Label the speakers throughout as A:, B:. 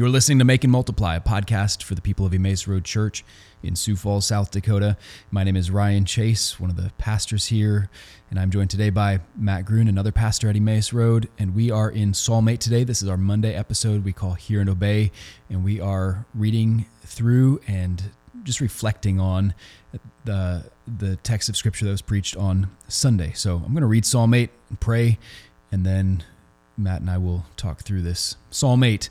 A: You're listening to Make and Multiply, a podcast for the people of Emmaus Road Church in Sioux Falls, South Dakota. My name is Ryan Chase, one of the pastors here, and I'm joined today by Matt Gruen, another pastor at Emmaus Road. And we are in Psalm 8 today. This is our Monday episode we call Hear and Obey, and we are reading through and just reflecting on the the text of scripture that was preached on Sunday. So I'm going to read Psalm 8 and pray, and then Matt and I will talk through this. Psalm 8.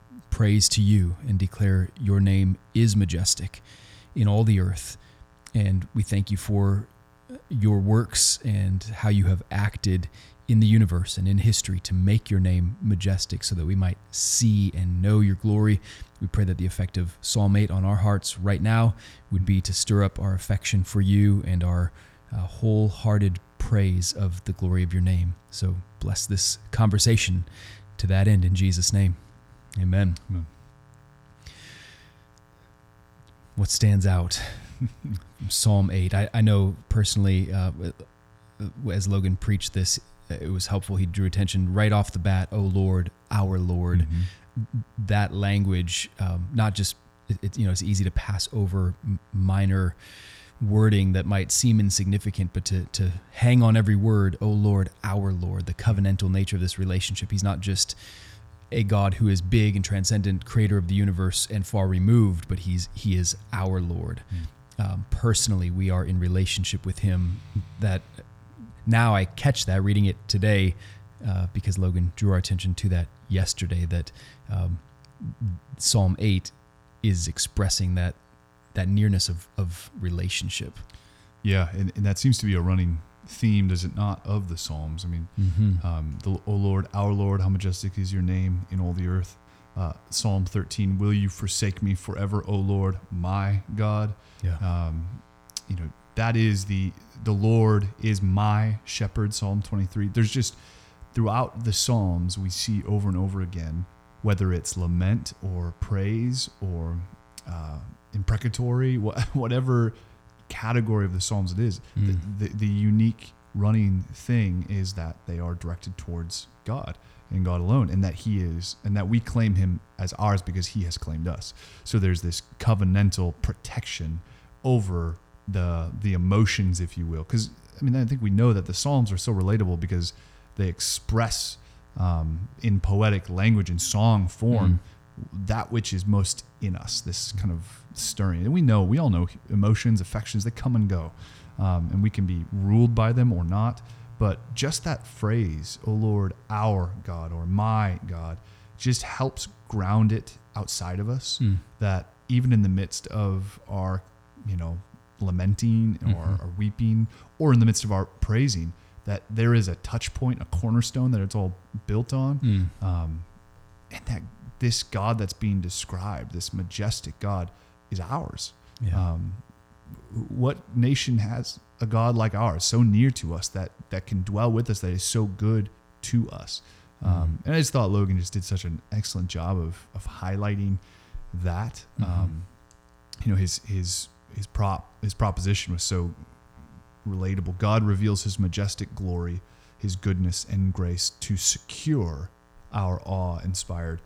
A: praise to you and declare your name is majestic in all the earth. And we thank you for your works and how you have acted in the universe and in history to make your name majestic so that we might see and know your glory. We pray that the effect of Psalm 8 on our hearts right now would be to stir up our affection for you and our uh, wholehearted praise of the glory of your name. So bless this conversation to that end in Jesus' name. Amen. Amen. What stands out? Psalm 8. I, I know personally, uh, as Logan preached this, it was helpful. He drew attention right off the bat, Oh Lord, our Lord. Mm-hmm. That language, um, not just, it, it, you know, it's easy to pass over minor wording that might seem insignificant, but to, to hang on every word, Oh Lord, our Lord, the covenantal nature of this relationship. He's not just a God who is big and transcendent, creator of the universe and far removed, but he's he is our Lord. Mm. Um, personally, we are in relationship with Him. That now I catch that reading it today uh, because Logan drew our attention to that yesterday. That um, Psalm eight is expressing that that nearness of of relationship.
B: Yeah, and, and that seems to be a running theme, does it not, of the Psalms? I mean, mm-hmm. um, the, O Lord, our Lord, how majestic is your name in all the earth. Uh, Psalm 13, will you forsake me forever, O Lord, my God? Yeah. Um, you know, that is the, the Lord is my shepherd, Psalm 23. There's just, throughout the Psalms, we see over and over again, whether it's lament or praise or uh, imprecatory, whatever category of the Psalms it is. Mm. The, the, the unique running thing is that they are directed towards God and God alone, and that He is, and that we claim Him as ours because He has claimed us. So there's this covenantal protection over the the emotions, if you will. Because I mean, I think we know that the Psalms are so relatable because they express um, in poetic language and song form mm that which is most in us, this kind of stirring. And we know, we all know emotions, affections, they come and go. Um, and we can be ruled by them or not. But just that phrase, oh Lord, our God or my God, just helps ground it outside of us. Mm. That even in the midst of our, you know, lamenting or, mm-hmm. or weeping, or in the midst of our praising, that there is a touch point, a cornerstone that it's all built on. Mm. Um, and that this God that's being described, this majestic God, is ours. Yeah. Um, what nation has a God like ours, so near to us that that can dwell with us, that is so good to us? Mm-hmm. Um, and I just thought Logan just did such an excellent job of of highlighting that. Mm-hmm. Um, you know, his his his prop his proposition was so relatable. God reveals His majestic glory, His goodness and grace to secure our awe-inspired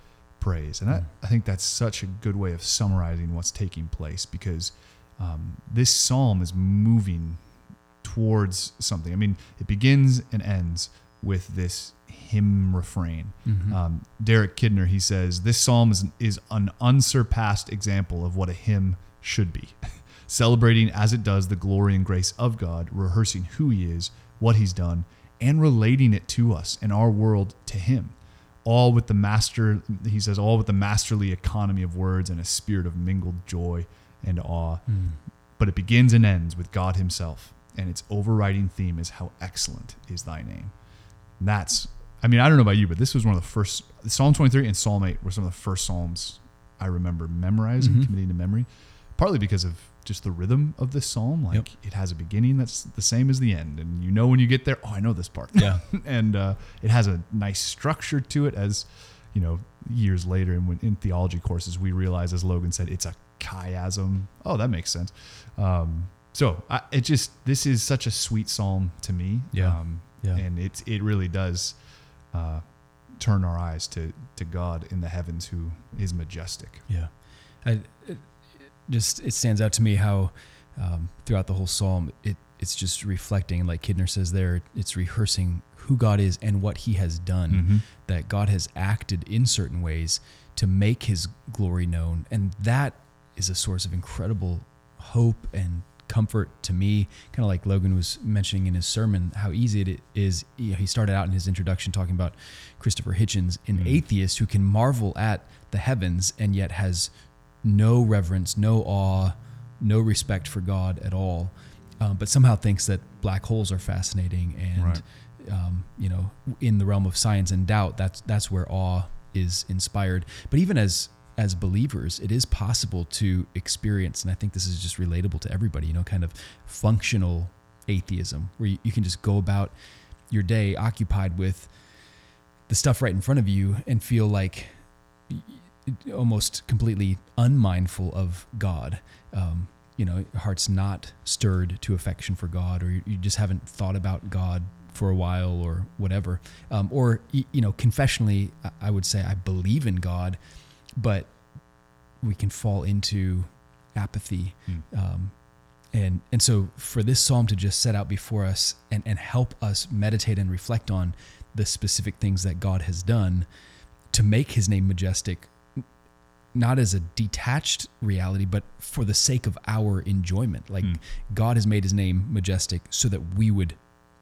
B: praise. And I, hmm. I think that's such a good way of summarizing what's taking place because um, this psalm is moving towards something. I mean, it begins and ends with this hymn refrain. Mm-hmm. Um, Derek Kidner, he says, this psalm is, is an unsurpassed example of what a hymn should be. celebrating as it does the glory and grace of God, rehearsing who He is, what He's done, and relating it to us and our world to Him. All with the master, he says, all with the masterly economy of words and a spirit of mingled joy and awe.
A: Mm.
B: But it begins and ends with God Himself, and its overriding theme is how excellent is Thy name. And that's, I mean, I don't know about you, but this was one of the first, Psalm 23 and Psalm 8 were some of the first Psalms I remember memorizing,
A: Mhm.
B: committing to memory, partly because of just the rhythm of this psalm. Like
A: Yep.
B: it has a beginning that's the same as the end, and you know when you get there, oh, I know this part.
A: Yeah.
B: and uh, it has a nice structure to it. As you know, years later, and when in theology courses, we realize, as Logan said, it's a chiasm. Oh, that makes sense. Um, so I, it just this is such a sweet psalm to me.
A: Yeah.
B: Um,
A: Yeah.
B: and it it really does uh, turn our eyes to to God in the heavens, who is majestic.
A: Yeah, I, just it stands out to me how um, throughout the whole psalm it it's just reflecting, like Kidner says there, it's rehearsing who God is and what He has done.
B: Mhm.
A: That God has acted in certain ways to make His glory known, and that is a source of incredible hope and comfort to me. Kind of like Logan was mentioning in his sermon, how easy it is. you know, He started out in his introduction talking about Christopher Hitchens, an
B: Mm.
A: atheist who can marvel at the heavens and yet has no reverence, no awe, no respect for God at all, um, but somehow thinks that black holes are fascinating and.
B: Right.
A: Um, you know, in the realm of science and doubt, that's that's where awe is inspired. But even as as believers, it is possible to experience, and I think this is just relatable to everybody. You know, kind of functional atheism, where you, you can just go about your day occupied with the stuff right in front of you and feel like almost completely unmindful of God. Um, you know, heart's not stirred to affection for God, or you, you just haven't thought about God for a while, or whatever. Um, or you know, confessionally, I- would say I believe in God, but we can fall into apathy.
B: Mm.
A: Um, and and so for this psalm to just set out before us and, and help us meditate and reflect on the specific things that God has done to make his name majestic, not as a detached reality, but for the sake of our enjoyment. Like
B: Mm.
A: God has made his name majestic so that we would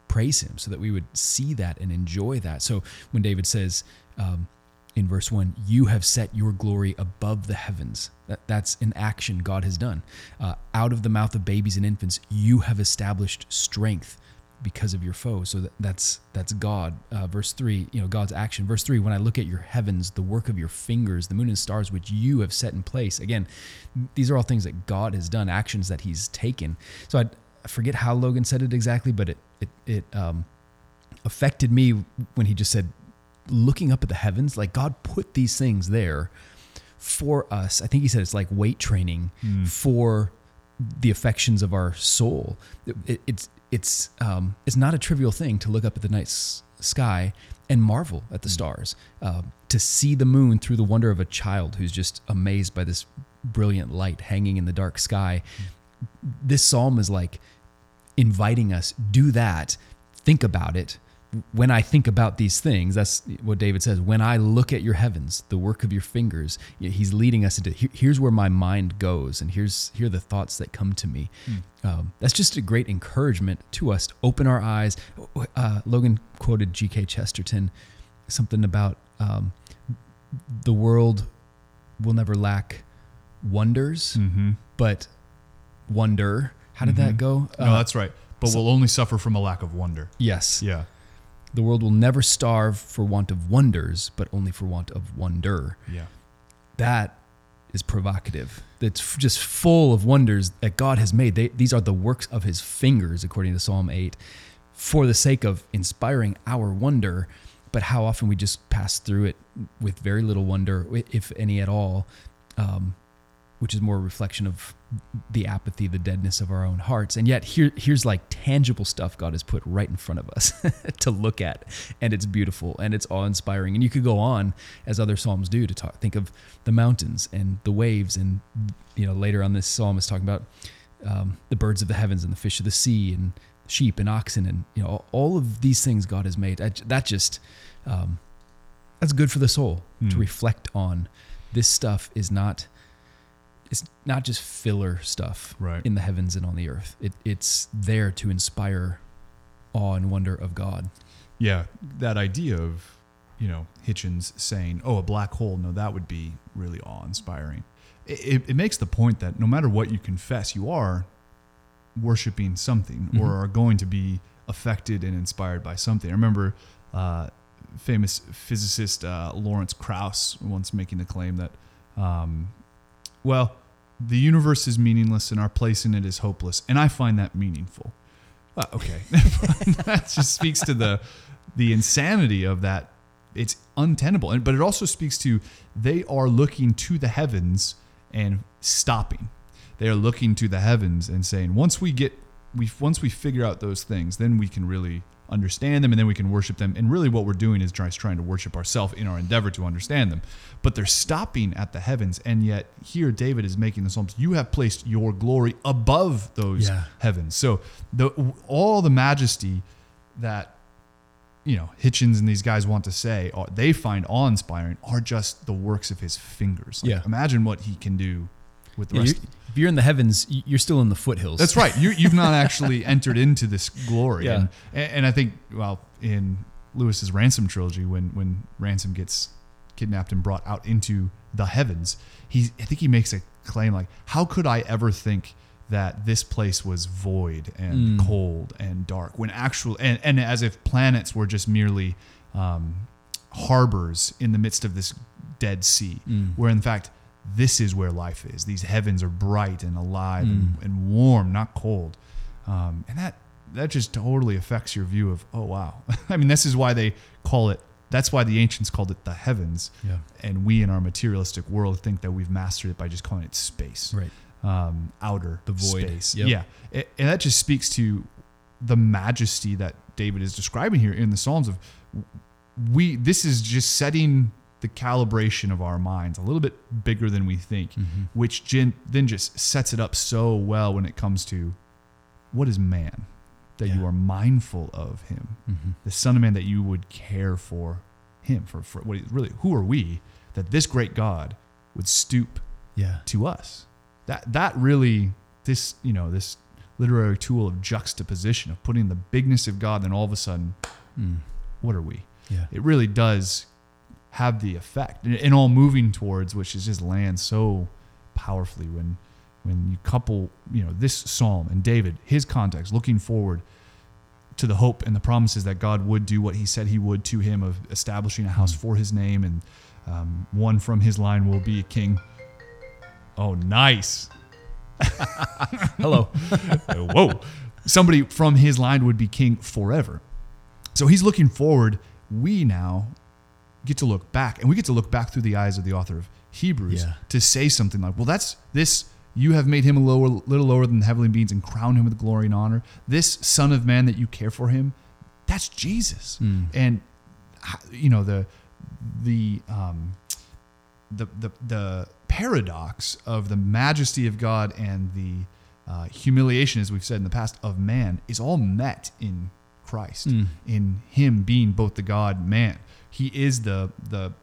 A: praise him, so that we would see that and enjoy that. So when David says um, in verse one, "You have set your glory above the heavens," that, that's an action God has done. Uh, out of the mouth of babies and infants, you have established strength because of your foes. So that, that's that's God. Uh, verse three, you know, God's action. Verse three, when I look at your heavens, the work of your fingers, the moon and stars which you have set in place. Again, these are all things that God has done, actions that He's taken. So I, I forget how Logan said it exactly, but it it it um, affected me when he just said, looking up at the heavens, like God put these things there for us. I think he said it's like weight training
B: Mm.
A: for the affections of our soul. It- it- it's it's um, it's not a trivial thing to look up at the night s- sky and marvel at the stars, uh, to see the moon through the wonder of a child who's just amazed by this brilliant light hanging in the dark sky. This psalm is like inviting us do that think about it when i think about these things that's what david says when i look at your heavens the work of your fingers he's leading us into here's where my mind goes and here's here are the thoughts that come to me um, that's just a great encouragement to us to open our eyes uh, logan quoted gk chesterton something about um, the world will never lack wonders
B: Mm-hmm.
A: but wonder how did that
B: Mhm.
A: go
B: No,
A: Uh,
B: that's right. But
A: so-
B: we'll only suffer from a lack of wonder.
A: yes
B: Yeah.
A: The world will never starve for want of wonders, but only for want of wonder.
B: Yeah.
A: That is provocative. It's f- just full of wonders that God has made. They, these are the works of his fingers, according to Psalm 8, for the sake of inspiring our wonder. But how often we just pass through it with very little wonder, if any at all, um, which is more a reflection of the apathy, the deadness of our own hearts. And yet, here, here's like tangible stuff God has put right in front of us to look at, and it's beautiful and it's awe-inspiring. And you could go on, as other psalms do, to talk. Think of the mountains and the waves, and you know later on this psalm is talking about um, the birds of the heavens and the fish of the sea and sheep and oxen and you know all, of these things God has made. I, that just um, that's good for the soul to
B: Hmm.
A: reflect on. This stuff is not it's not just filler stuff
B: Right.
A: in the heavens and on the earth. It, it's there to inspire awe and wonder of God.
B: Yeah, that idea of, you know, Hitchens saying, "Oh, a black hole." No, that would be really awe-inspiring. It, it, it makes the point that no matter what you confess, you are worshiping something or
A: Mhm.
B: are going to be affected and inspired by something. I remember uh, famous physicist uh, Lawrence Krauss once making the claim that, um, well, the universe is meaningless and our place in it is hopeless, and I find that meaningful. Uh, okay, that just speaks to the the insanity of that. It's untenable, and but it also speaks to they are looking to the heavens and stopping. They are looking to the heavens and saying, once we get we once we figure out those things, then we can really understand them, and then we can worship them. And really, what we're doing is just trying to worship ourselves in our endeavor to understand them. But they're stopping at the heavens, and yet here David is making the psalms. You have placed your glory above those
A: Yeah.
B: heavens. So the all the majesty that you know Hitchens and these guys want to say are, they find awe-inspiring are just the works of his fingers. Like,
A: Yeah.
B: Imagine what he can do with the
A: Yeah,
B: rest.
A: If you're in the heavens, you're still in the foothills.
B: That's right. You, you've not actually entered into this glory.
A: Yeah.
B: And, and I think, well, in Lewis's Ransom trilogy, when, when Ransom gets kidnapped and brought out into the heavens, he, I think he makes a claim like, how could I ever think that this place was void and
A: Mm.
B: cold and dark when actual, and, and as if planets were just merely um, harbors in the midst of this dead sea,
A: Mm.
B: where in fact, this is where life is. These heavens are bright and alive and,
A: Mm.
B: and warm, not cold. Um, and that that just totally affects your view of, oh wow. I mean, this is why they call it. That's why the ancients called it the heavens,
A: Yeah.
B: and we in our materialistic world think that we've mastered it by just calling it space,
A: Right.
B: um, outer
A: The void.
B: space.
A: Yep.
B: Yeah, A- and that just speaks to the majesty that David is describing here in the Psalms. Of we, this is just setting the calibration of our minds a little bit bigger than we think
A: Mhm.
B: which gen- then just sets it up so well when it comes to what is man that you are mindful of him
A: Mhm.
B: the son of man that you would care for him for, for what really who are we that this great god would stoop
A: Yeah.
B: to us that that really this you know this literary tool of juxtaposition of putting the bigness of god then all of a sudden
A: Mm.
B: what are we
A: Yeah.
B: it really does have the effect. And, all moving towards which is just lands so powerfully when when you couple you know this psalm and david his context looking forward to the hope and the promises that god would do what he said he would to him of establishing a house for his name and um, one from his line will be a king. Oh nice.
A: Hello.
B: whoa. Somebody from his line would be king forever. So he's looking forward. We now get to look back and we get to look back through the eyes of the author of hebrews
A: Yeah.
B: to say something like well that's this you have made him a lower, little lower than the heavenly beings and crown him with glory and honor this son of man that you care for him that's jesus
A: Mm.
B: and you know the the um the the the paradox of the majesty of God and the uh, humiliation, as we've said in the past, of man is all met in Christ,
A: Mm.
B: in Him being both the God man. He is the the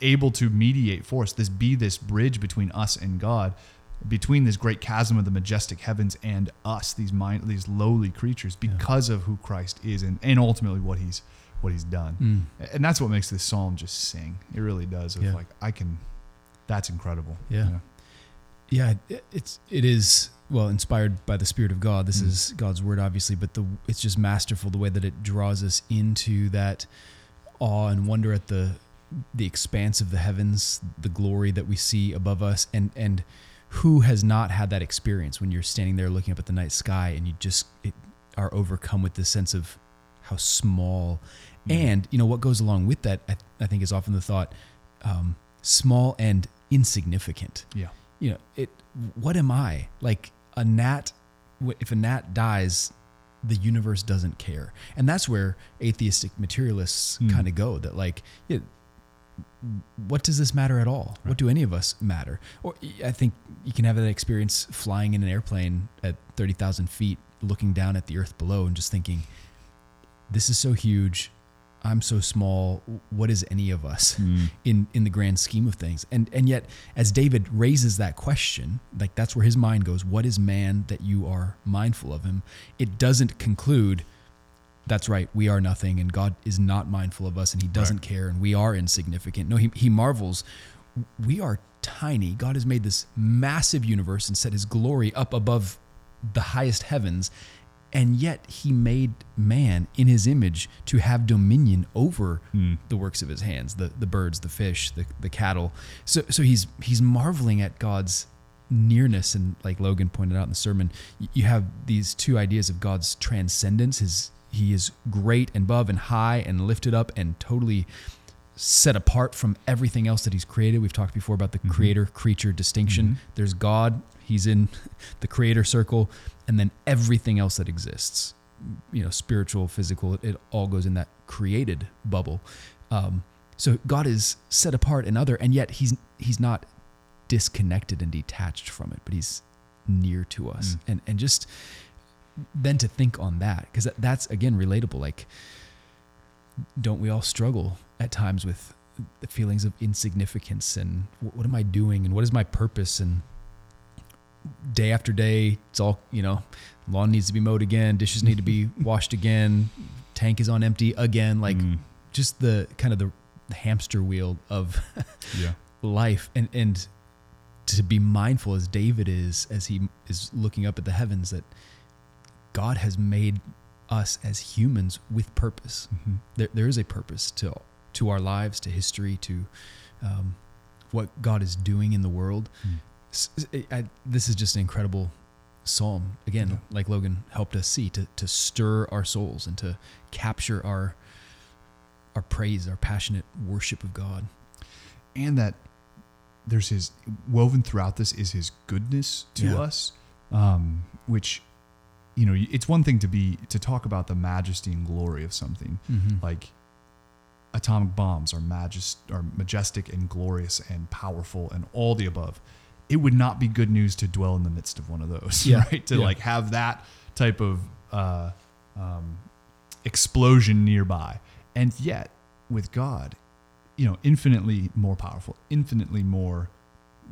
B: able to mediate for us. This be this bridge between us and God, between this great chasm of the majestic heavens and us, these mind, these lowly creatures, because of who Christ is and, and ultimately what He's what He's done.
A: Mm.
B: And that's what makes this psalm just sing. It really does. Of
A: Yeah.
B: like I can. That's incredible.
A: Yeah. Yeah, it- it's it is well inspired by the Spirit of God. This
B: Mm.
A: is God's word, obviously, but the it's just masterful the way that it draws us into that awe and wonder at the the expanse of the heavens, the glory that we see above us, and and who has not had that experience when you're standing there looking up at the night sky and you just it, are overcome with this sense of how small
B: Mm.
A: and you know what goes along with that I, I think is often the thought um, small and insignificant
B: Yeah.
A: you know it what am i like a gnat if a gnat dies the universe doesn't care. And that's where atheistic materialists
B: Hmm.
A: kind of go that like yeah, what does this matter at all? What do any of us matter? Or i think you can have that experience flying in an airplane at 30000 feet looking down at the earth below and just thinking this is so huge I'm so small. What is any of us
B: Mm.
A: in in the grand scheme of things? And and yet, as David raises that question, like that's where his mind goes. What is man that you are mindful of him? It doesn't conclude. That's right. We are nothing, and God is not mindful of us, and He doesn't care, and we are insignificant. No, He He marvels. We are tiny. God has made this massive universe and set His glory up above the highest heavens, and yet He made man in His image to have dominion over
B: Mm.
A: the works of His hands, the the birds, the fish, the the cattle. So so He's He's marveling at God's nearness and like Logan pointed out in the sermon you have these two ideas of God's transcendence his he is great and above and high and lifted up and totally set apart from everything else that he's created we've talked before about the creator creature distinction
B: Mhm.
A: there's God he's in the creator circle and then everything else that exists you know spiritual physical it, all goes in that created bubble um, so God is set apart and other and yet he's he's not disconnected and detached from it, but he's near to us.
B: Mm.
A: And and just then to think on that, because that's again relatable. Like, don't we all struggle at times with the feelings of insignificance and what am I doing and what is my purpose and day after day it's all you know lawn needs to be mowed again dishes need to be washed again tank is on empty again like
B: Mm.
A: just the kind of the, hamster wheel of
B: yeah.
A: life and and to be mindful as David is as he is looking up at the heavens that God has made us as humans with purpose.
B: Mhm.
A: There, there is a purpose to to our lives, to history, to um, what God is doing in the world.
B: Mm.
A: I- this is just an incredible psalm. Again,
B: Yeah.
A: like Logan helped us see, to to stir our souls and to capture our our praise, our passionate worship of God.
B: and that there's his woven throughout this is his goodness to
A: Yeah.
B: us um, which you know it's one thing to be to talk about the majesty and glory of something
A: Mm-hmm.
B: like atomic bombs are majest are majestic and glorious and powerful and all the above it would not be good news to dwell in the midst of one of those
A: Yeah.
B: right to
A: Yeah.
B: like have that type of uh, um, explosion nearby and yet with god you know infinitely more powerful infinitely more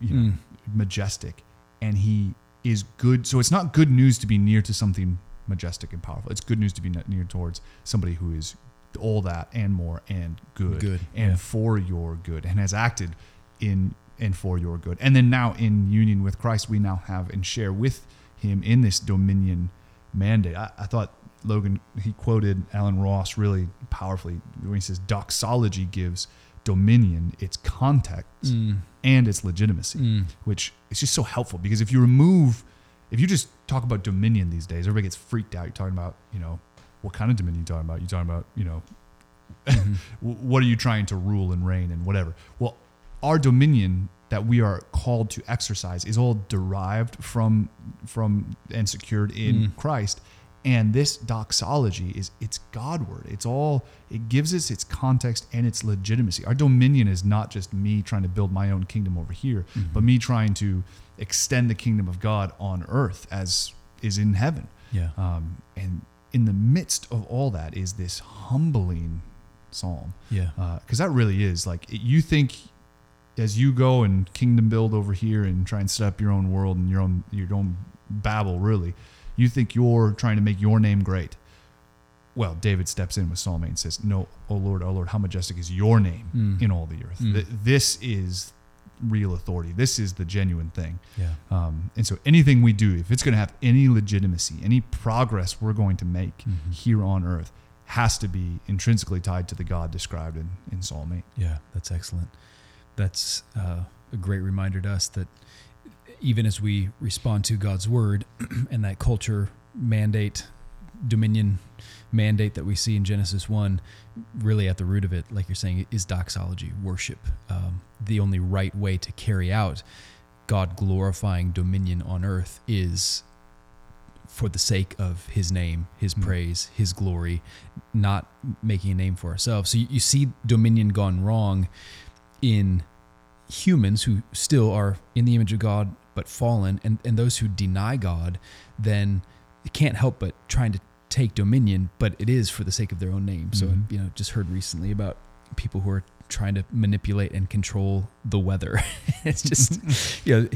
B: you know
A: Mm.
B: majestic and he is good so it's not good news to be near to something majestic and powerful it's good news to be near towards somebody who is all that and more and good,
A: Good,
B: and
A: yeah.
B: for your good and has acted in and for your good and then now in union with christ we now have and share with him in this dominion mandate i, I thought logan he quoted allen ross really powerfully when he says doxology gives dominion its context
A: Mm.
B: and its legitimacy
A: Mm.
B: which is just so helpful because if you remove if you just talk about dominion these days everybody gets freaked out you're talking about you know what kind of dominion you talking about You're talking about you know
A: Mhm.
B: what are you trying to rule and reign and whatever well our dominion that we are called to exercise is all derived from from and secured in
A: Mm.
B: christ and this doxology is it's godward it's all it gives us its context and its legitimacy our dominion is not just me trying to build my own kingdom over here
A: Mm-hmm.
B: but me trying to extend the kingdom of god on earth as is in heaven
A: Yeah.
B: um, and in the midst of all that is this humbling psalm
A: Yeah.
B: because that really is like it- you think as you go and kingdom build over here and try and set up your own world and your own your own babel really you think you're trying to make your name great well david steps in with psalm 8 and says no oh lord oh lord how majestic is your name
A: Mm.
B: in all the earth
A: Mm.
B: This is real authority this is the genuine thing
A: Yeah.
B: um, and so anything we do, if it's going to have any legitimacy, any progress we're going to make
A: Mhm.
B: here on earth, has to be intrinsically tied to the God described in, in Psalm 8.
A: Yeah, that's excellent. That's uh, a great reminder to us that even as we respond to God's word and that culture mandate, dominion mandate that we see in Genesis 1, really at the root of it, like you're saying, is doxology, worship. Um, the only right way to carry out God glorifying dominion on earth is for the sake of his name, his
B: Mm.
A: praise, his glory, not making a name for ourselves. So you, you see dominion gone wrong in humans who still are in the image of God but fallen, and, and those who deny God, then can't help but trying to take dominion, but it is for the sake of their own name. So,
B: Mhm.
A: you know, just heard recently about people who are trying to manipulate and control the weather. it's just, you know,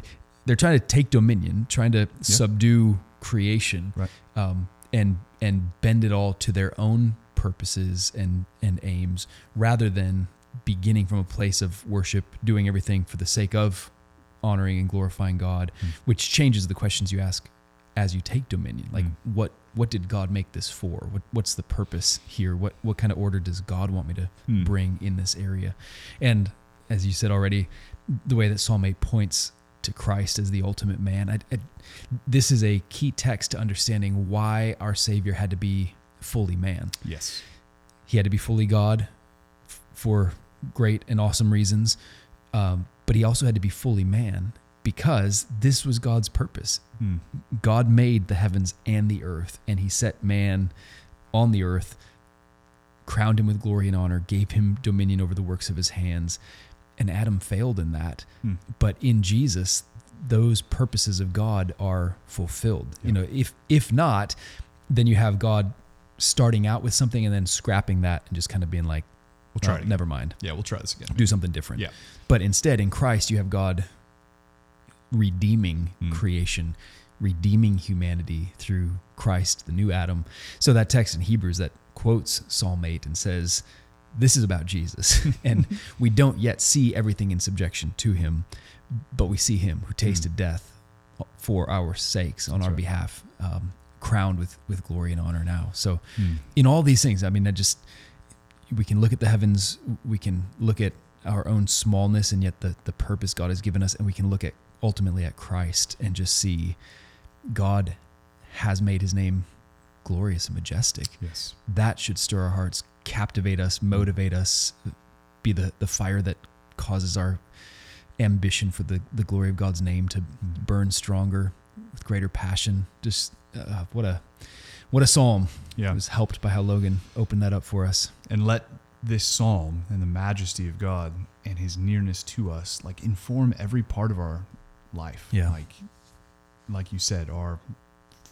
A: they're trying to take dominion, trying to subdue creation,
B: Right.
A: um, and and bend it all to their own purposes and and aims, rather than beginning from a place of worship, doing everything for the sake of honoring and glorifying God,
B: Mm.
A: which changes the questions you ask as you take dominion. Like
B: Mm.
A: what what did God make this for? What what's the purpose here? What what kind of order does God want me to
B: Hmm.
A: bring in this area? And as you said already, the way that Psalm 8 points to Christ as the ultimate man, I, I, this is a key text to understanding why our Savior had to be fully man.
B: Yes.
A: He had to be fully God f- for great and awesome reasons, um, but he also had to be fully man because this was God's purpose.
B: Hmm.
A: God made the heavens and the earth, and he set man on the earth, crowned him with glory and honor, gave him dominion over the works of his hands. And Adam failed in that.
B: Hmm.
A: But in Jesus, those purposes of God are fulfilled. You know, if if not, then you have God starting out with something and then scrapping that and just kind of being like,
B: We'll try
A: "Oh,
B: it. again.
A: never mind
B: Yeah, we'll try this again.
A: do something different.
B: Yeah.
A: But instead, in Christ, you have God redeeming
B: Mm.
A: creation, redeeming humanity through Christ, the new Adam. So that text in Hebrews that quotes Psalm 8 and says, This is about Jesus. and we don't yet see everything in subjection to him, but we see him who tasted death for our sakes on.
B: That's
A: our
B: right.
A: behalf, um, crowned with, with glory and honor now. So
B: Hmm.
A: in all these things, I mean, I just we can look at the heavens, we can look at our own smallness and yet the the purpose God has given us, and we can look at ultimately at Christ and just see God has made his name glorious and majestic.
B: Yes.
A: That should stir our hearts, captivate us, motivate us, be the, the fire that causes our ambition for the, the glory of God's name to burn stronger with greater passion. Just uh, what a what a psalm.
B: Yeah.
A: It was helped by how Logan opened that up for us.
B: and let this psalm and the majesty of God and his nearness to us like inform every part of our life.
A: Yeah.
B: Like like you said, our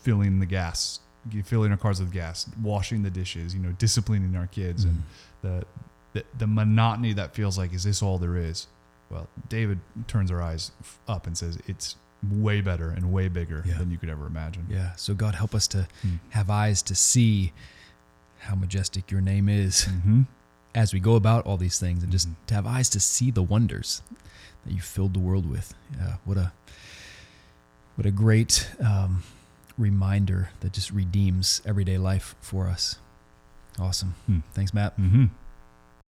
B: filling the gas, filling our cars with gas, washing the dishes, you know, disciplining our kids and mm-hmm. the, the the monotony that feels like is this all there is? Well, David turns our eyes up and says it's way better and way bigger
A: Yeah.
B: than you could ever imagine.
A: Yeah. So God help us to
B: Hmm.
A: have eyes to see how majestic your name is
B: Mm-hmm.
A: as we go about all these things and just
B: Mhm.
A: to have eyes to see the wonders that you filled the world with. Yeah, what a what a great um, reminder that just redeems everyday life for us. Awesome.
B: Hmm.
A: Thanks, Matt.
B: Mm-hmm.